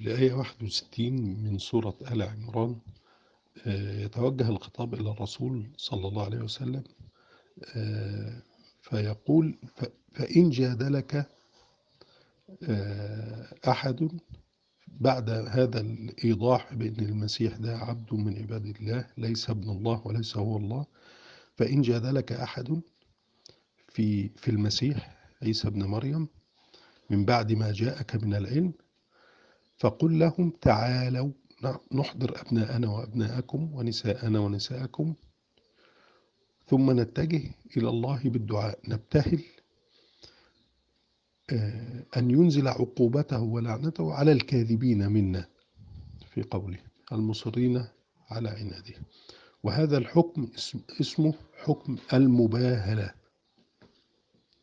الآية 61 من سورة آل عمران آه، يتوجه الخطاب إلى الرسول صلى الله عليه وسلم آه، فيقول فإن جادلك آه، أحد بعد هذا الإيضاح بأن المسيح ده عبد من عباد الله ليس ابن الله وليس هو الله فإن جادلك أحد في في المسيح عيسى ابن مريم من بعد ما جاءك من العلم فقل لهم تعالوا نحضر أبناءنا وأبناءكم ونساءنا ونساءكم ثم نتجه إلى الله بالدعاء. نبتهل آه، أن ينزل عقوبته ولعنته على الكاذبين منا في قوله المصرين على عناده. وهذا الحكم اسمه حكم المباهلة.